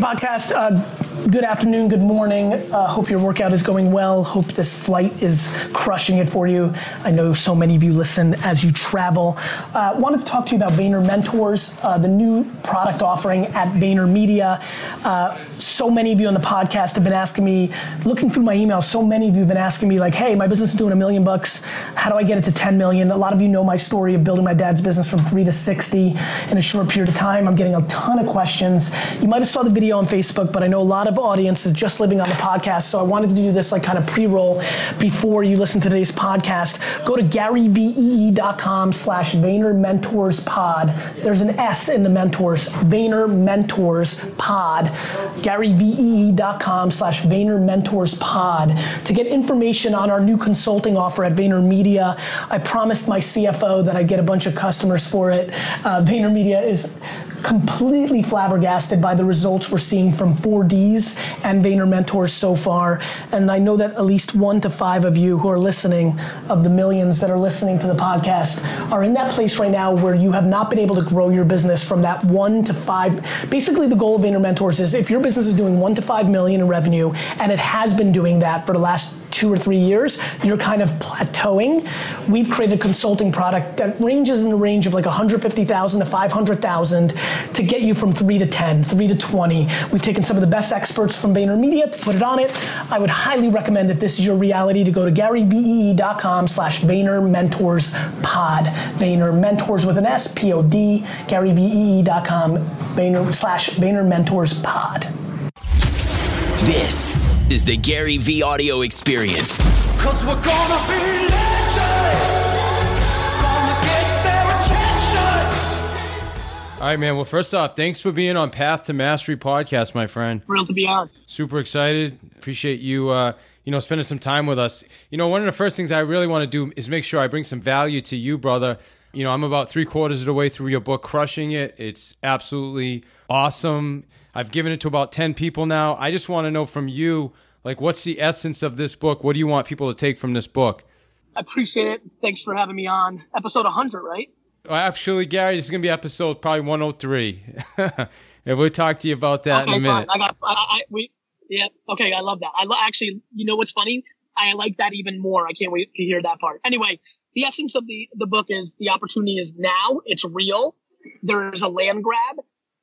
podcast. Uh, good afternoon, good morning. Uh, hope your workout is going well. Hope this flight is crushing it for you. I know so many of you listen as you travel. Uh, wanted to talk to you about Vayner Mentors, uh, the new product offering at Vayner Media. Uh, so many of you on the podcast have been asking me, looking through my emails, so many of you have been asking me, like, hey, my business is doing a million bucks. How do I get it to 10 million? A lot of you know my story of building my dad's business from three to 60 in a short period of time. I'm getting a ton of questions. You might have saw the video on Facebook, but I know a lot of audiences just living on the podcast. So I wanted to do this like kind of pre-roll before you listen to today's podcast. Go to garyvee.com slash Vayner Mentors Pod. There's an S in the mentors, Vayner Mentors Pod. garyvee.com slash Vayner Mentors Pod to get information on our new consulting offer at Vayner Media. I promised my CFO that I'd get a bunch of customers for it. Uh, Vayner Media is completely flabbergasted by the results we're seeing from 4Ds and Vayner Mentors so far. And I know that at least one to five of you who are listening, of the millions that are listening to the podcast, are in that place right now where you have not been able to grow your business from that one to five. Basically, the goal of Vayner Mentors is if your business is doing one to five million in revenue, and it has been doing that for the last two or three years, you're kind of plateauing. We've created a consulting product that ranges in the range of like 150,000 to 500,000 to get you from three to 10, three to 20. We've taken some of the best experts from VaynerMedia to put it on it. I would highly recommend if this is your reality to go to garyvee.com slash Vayner Mentors Pod. Mentors with an S, P-O-D, garyvee.com Vayner slash Vayner Mentors Pod. This is the Gary Vee audio experience. Cause we're gonna be legends. Gonna get their attention. All right, man. Well, first off, thanks for being on Path to Mastery podcast, my friend. Thrilled to be on. Super excited. Appreciate you, uh, you know, spending some time with us. You know, one of the first things I really want to do is make sure I bring some value to you, brother. You know, I'm about three quarters of the way through your book, Crushing It. It's absolutely awesome. I've given it to about 10 people now. I just want to know from you, like, what's the essence of this book? What do you want people to take from this book? I appreciate it. Thanks for having me on. Episode 100, right? Oh, well, actually, Gary, this is going to be episode probably 103. and we'll talk to you about that okay, in a minute. fine. I got, I, I, we, yeah, okay, I love that. I lo- actually, you know what's funny? I like that even more. I can't wait to hear that part. Anyway, the essence of the, the book is the opportunity is now. It's real. There's a land grab.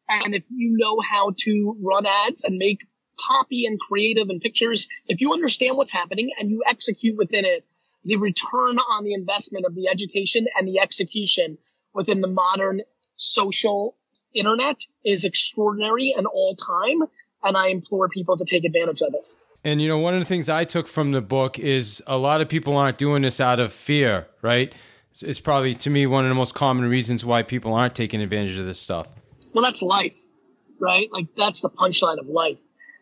And if you know how to run ads and make copy and creative and pictures, if you understand what's happening and you execute within it, the return on the investment of the education and the execution within the modern social internet is extraordinary and all time. And I implore people to take advantage of it. And you know, one of the things I took from the book is a lot of people aren't doing this out of fear, right? It's- It's probably to me one of the most common reasons why people aren't taking advantage of this stuff. Well, that's life, right? Like that's the punchline of life.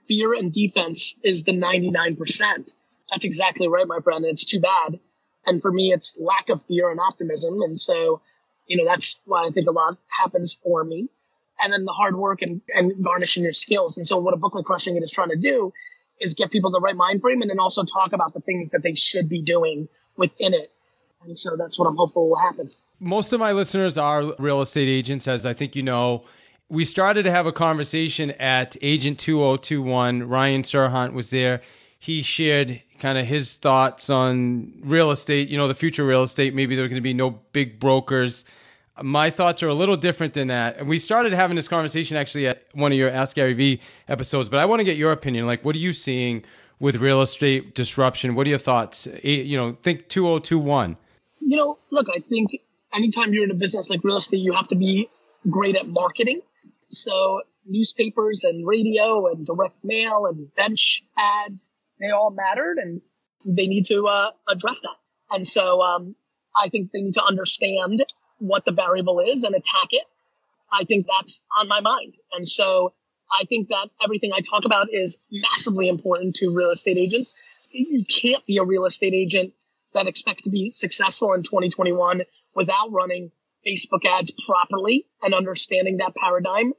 Fear and defense is the 99%. That's exactly right, my friend. It's too bad. And for me, it's lack of fear and optimism. And so, you know, that's why I think a lot happens for me. And then the hard work and, and garnishing your skills. And so what a book like Crushing It is trying to do is get people the right mind frame and then also talk about the things that they should be doing within it. And so that's what I'm hopeful will happen. Most of my listeners are real estate agents, as I think you know. We started to have a conversation at Agent 2021. Ryan Serhant was there. He shared kind of his thoughts on real estate, you know, the future real estate. Maybe there are going to be no big brokers. My thoughts are a little different than that. And we started having this conversation actually at one of your Ask Gary Vee episodes, but I want to get your opinion. Like, what are you seeing with real estate disruption? What are your thoughts? You know, think 2021. you know, look, I think anytime you're in a business like real estate, you have to be great at marketing. So newspapers and radio and direct mail and bench ads, they all mattered and they need to uh, address that. And so um, I think they need to understand what the variable is and attack it. I think that's on my mind. And so I think that everything I talk about is massively important to real estate agents. You can't be a real estate agent that expects to be successful in 2021 without running Facebook ads properly and understanding that paradigm.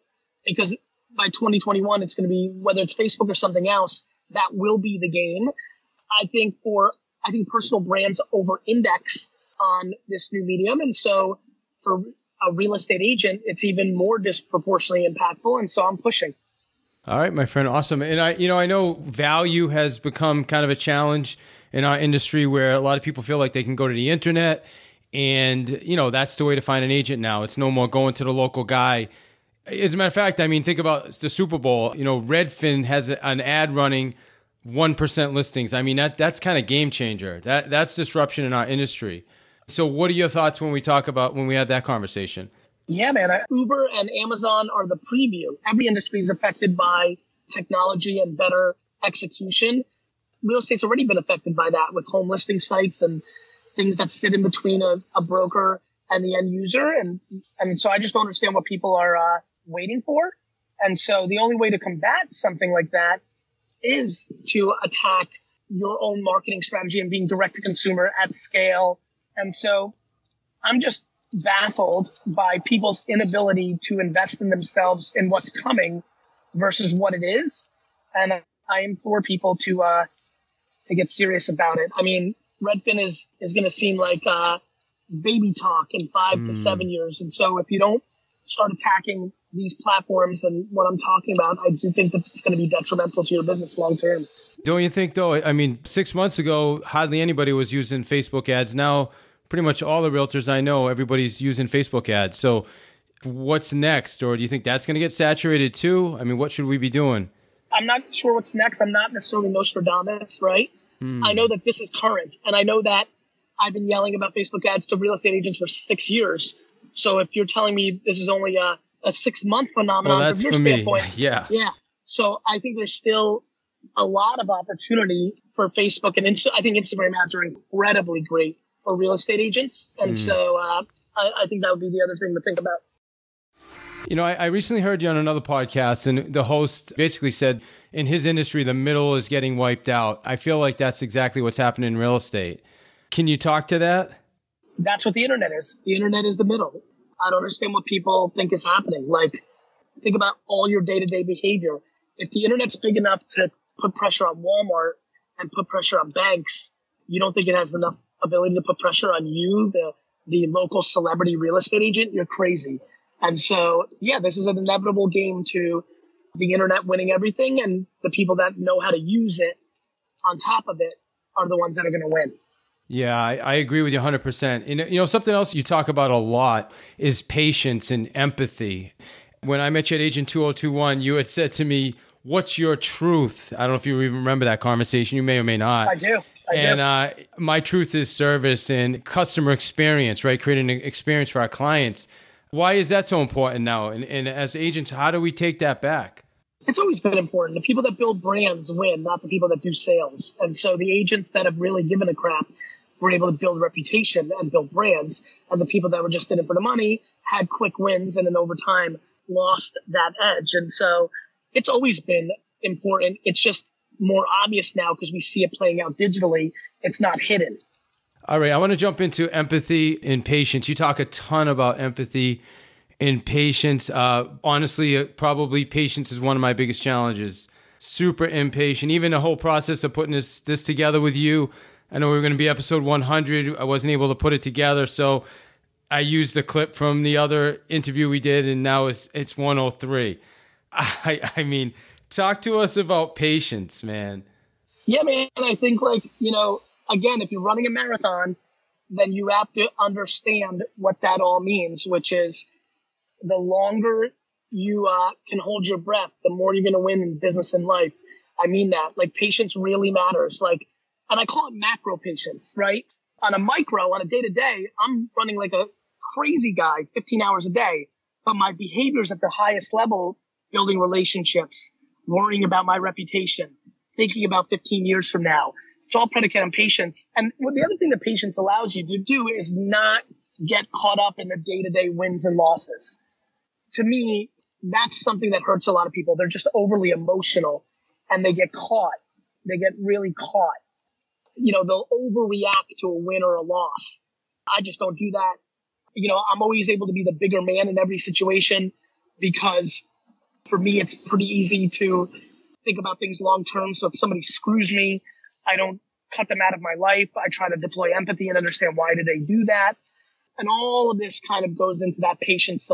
Because by 2021, it's going to be whether it's Facebook or something else, that will be the game. I think for, I think personal brands over index on this new medium. And so for a real estate agent, it's even more disproportionately impactful. And so I'm pushing. All right, my friend, awesome. And I, you know, I know value has become kind of a challenge in our industry where a lot of people feel like they can go to the internet and, you know, that's the way to find an agent now. It's no more going to the local guy. As a matter of fact, I mean, think about the Super Bowl. You know, Redfin has an ad running one percent listings. I mean, that that's kind of game changer. That that's disruption in our industry. So, what are your thoughts when we talk about when we had that conversation? Yeah, man. Uber and Amazon are the preview. Every industry is affected by technology and better execution. Real estate's already been affected by that with home listing sites and things that sit in between a, a broker and the end user. And, and so I just don't understand what people are uh, waiting for. And so the only way to combat something like that is to attack your own marketing strategy and being direct to consumer at scale. And so I'm just baffled by people's inability to invest in themselves in what's coming versus what it is. And I implore people to, uh, to get serious about it. I mean, Redfin is, is going to seem like, uh, baby talk in five mm. to seven years. And so if you don't start attacking these platforms and what I'm talking about, I do think that it's going to be detrimental to your business long term. Don't you think, though? I mean, six months ago, hardly anybody was using Facebook ads. Now, pretty much all the realtors I know, everybody's using Facebook ads. So, what's next? Or do you think that's going to get saturated too? I mean, what should we be doing? I'm not sure what's next. I'm not necessarily Nostradamus, right? Hmm. I know that this is current, and I know that I've been yelling about Facebook ads to real estate agents for six years. So if you're telling me this is only a, a six month phenomenon well, from your standpoint, me. yeah, yeah. So I think there's still a lot of opportunity for Facebook and Insta- I think Instagram ads are incredibly great for real estate agents. And mm. so uh, I, I, think that would be the other thing to think about. You know, I, I, recently heard you on another podcast, and the host basically said in his industry, the middle is getting wiped out. I feel like that's exactly what's happening in real estate. Can you talk to that? That's what the internet is. The internet is the middle. I don't understand what people think is happening. Like, think about all your day to day behavior. If the internet's big enough to put pressure on Walmart and put pressure on banks, you don't think it has enough ability to put pressure on you, the the local celebrity real estate agent, you're crazy. And so, yeah, this is an inevitable game to the internet winning everything, and the people that know how to use it on top of it are the ones that are going to win. Yeah, I, I, agree with you 100%. And, you know, something else you talk about a lot is patience and empathy. When I met you at Agent 2021, you had said to me, What's your truth? I don't know if you even remember that conversation. You may or may not. I do. I and uh, my truth is service and customer experience, right? Creating an experience for our clients. Why is that so important now? And, and as agents, how do we take that back? It's always been important. The people that build brands win, not the people that do sales. And so the agents that have really given a crap were able to build reputation and build brands. And the people that were just in it for the money had quick wins and then over time lost that edge. And so it's always been important. It's just more obvious now because we see it playing out digitally. It's not hidden. All right, I want to jump into empathy and patience. You talk a ton about empathy and patience. Uh, honestly, uh, probably patience is one of my biggest challenges. Super impatient. Even the whole process of putting this this together with you. I know we were going to be episode 100. I wasn't able to put it together, so I used a clip from the other interview we did, and now it's it's 103. I I mean, talk to us about patience, man. Yeah, man. I think like you know, again, if you're running a marathon, then you have to understand what that all means, which is the longer you uh, can hold your breath, the more you're going to win in business and life. I mean that. Like patience really matters. Like, and I call it macro patience, right? On a micro, on a day to day, I'm running like a crazy guy, 15 hours a day, but my behaviors at the highest level building relationships, worrying about my reputation, thinking about 15 years from now. It's all predicated on patience. And the other thing that patience allows you to do is not get caught up in the day to day wins and losses. To me, that's something that hurts a lot of people. They're just overly emotional and they get caught. They get really caught. You know, they'll overreact to a win or a loss. I just don't do that. You know, I'm always able to be the bigger man in every situation because for me, it's pretty easy to think about things long term. So if somebody screws me, I don't cut them out of my life. I try to deploy empathy and understand why did they do that. And all of this kind of goes into that patience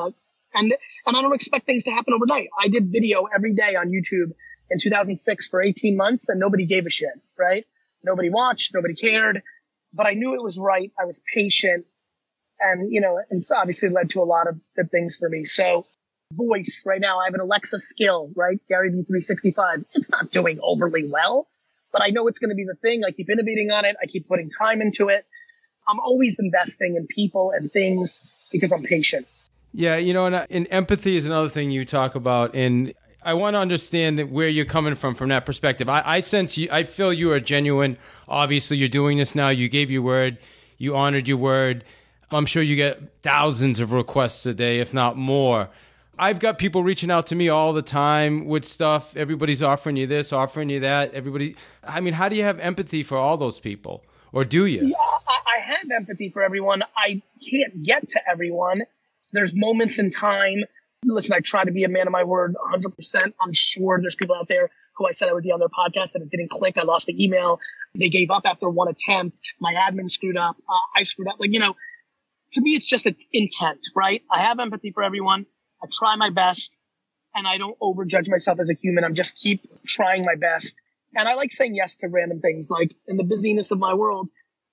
And and I don't expect things to happen overnight. I did video every day on YouTube in 2006 for 18 months, and nobody gave a shit. Right? Nobody watched. Nobody cared. But I knew it was right. I was patient, and you know, it's obviously led to a lot of good things for me. So voice right now. I have an Alexa skill, right? Gary V365. It's not doing overly well, but I know it's going to be the thing. I keep innovating on it. I keep putting time into it. I'm always investing in people and things because I'm patient. Yeah, you know, and, and empathy is another thing you talk about, and I want to understand where you're coming from from that perspective. I, I sense you. I feel you are genuine. Obviously, you're doing this now. You gave your word. You honored your word. I'm sure you get thousands of requests a day, if not more. I've got people reaching out to me all the time with stuff. Everybody's offering you this, offering you that. Everybody, I mean, how do you have empathy for all those people? Or do you? Yeah, I, I have empathy for everyone. I can't get to everyone. There's moments in time. Listen, I try to be a man of my word 100%. I'm sure there's people out there who I said I would be on their podcast and it didn't click. I lost the email. They gave up after one attempt. My admin screwed up. Uh, I screwed up. Like, you know, to me, it's just an intent, right? I have empathy for everyone. I try my best and I don't overjudge myself as a human. I'm just keep trying my best. And I like saying yes to random things. Like in the busyness of my world,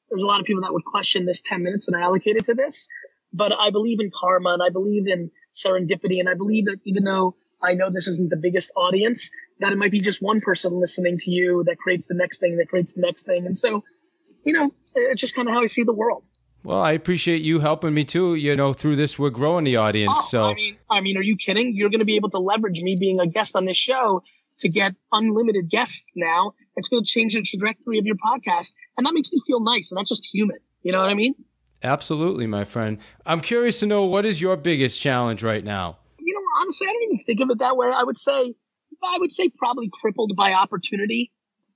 there's a lot of people that would question this 10 minutes that I allocated to this. But I believe in karma and I believe in serendipity. And I believe that even though I know this isn't the biggest audience, that it might be just one person listening to you that creates the next thing, that creates the next thing. And so, you know, it's just kind of how I see the world. Well, I appreciate you helping me too. You know, through this, we're growing the audience. Oh, so I mean, I mean, are you kidding? You're going to be able to leverage me being a guest on this show to get unlimited guests now. It's going to change the trajectory of your podcast, and that makes me feel nice. And that's just human. You know what I mean? Absolutely, my friend. I'm curious to know what is your biggest challenge right now. You know, honestly, I don't even think of it that way. I would say, I would say probably crippled by opportunity.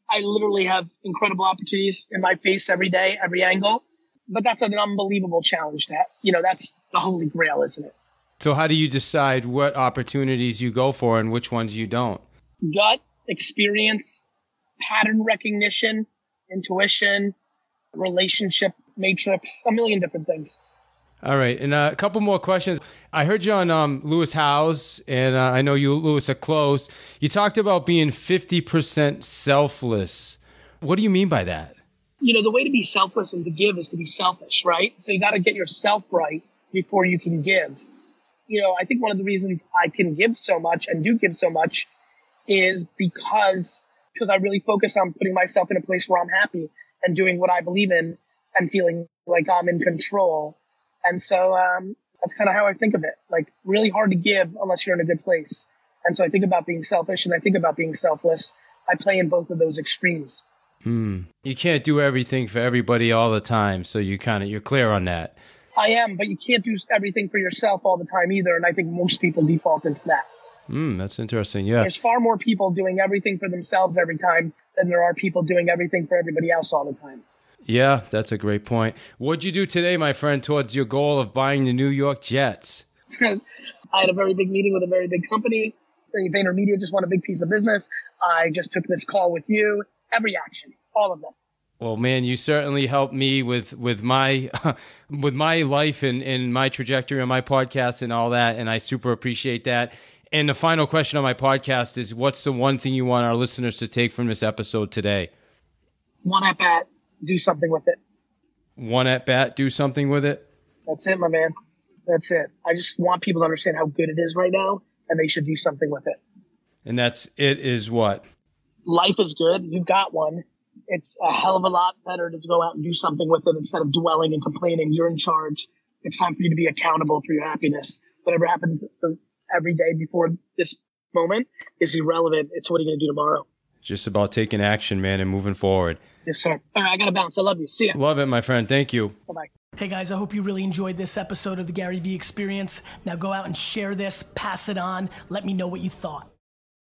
I literally have incredible opportunities in my face every day, every angle. But that's an unbelievable challenge. That you know, that's the holy grail, isn't it? So, how do you decide what opportunities you go for and which ones you don't? gut experience, pattern recognition, intuition, relationship matrix, a million different things. All right, and uh, a couple more questions. I heard you on um, Lewis Howes, and uh, I know you, Lewis, are close. You talked about being fifty percent selfless. What do you mean by that? You know, the way to be selfless and to give is to be selfish, right? So you got to get yourself right before you can give. You know, I think one of the reasons I can give so much and do give so much is because because I really focus on putting myself in a place where I'm happy and doing what I believe in and feeling like I'm in control. And so um, that's kind of how I think of it. Like really hard to give unless you're in a good place. And so I think about being selfish and I think about being selfless. I play in both of those extremes. You can't do everything for everybody all the time, so you kind of you're clear on that. I am, but you can't do everything for yourself all the time either. And I think most people default into that. Hmm, that's interesting. Yeah. There's far more people doing everything for themselves every time than there are people doing everything for everybody else all the time. Yeah, that's a great point. What'd you do today, my friend, towards your goal of buying the New York Jets? I had a very big meeting with a very big company. VaynerMedia just won a big piece of business. I just took this call with you. Every action, all of them. Well, man, you certainly helped me with with my with my life and, and my trajectory on my podcast and all that, and I super appreciate that. And the final question on my podcast is, what's the one thing you want our listeners to take from this episode today? One at bat, do something with it. One at bat, do something with it. That's it, my man. That's it. I just want people to understand how good it is right now, and they should do something with it. And that's it. Is what Life is good. You got one. It's a hell of a lot better to go out and do something with it instead of dwelling and complaining. You're in charge. It's time for you to be accountable for your happiness. Whatever happened every day before this moment is irrelevant. It's what are you going to do tomorrow? just about taking action, man, and moving forward. Yes, sir. All right, I got to bounce. I love you. See ya. Love it, my friend. Thank you. Bye bye. Hey guys, I hope you really enjoyed this episode of the Gary Vee Experience. Now go out and share this, pass it on, let me know what you thought.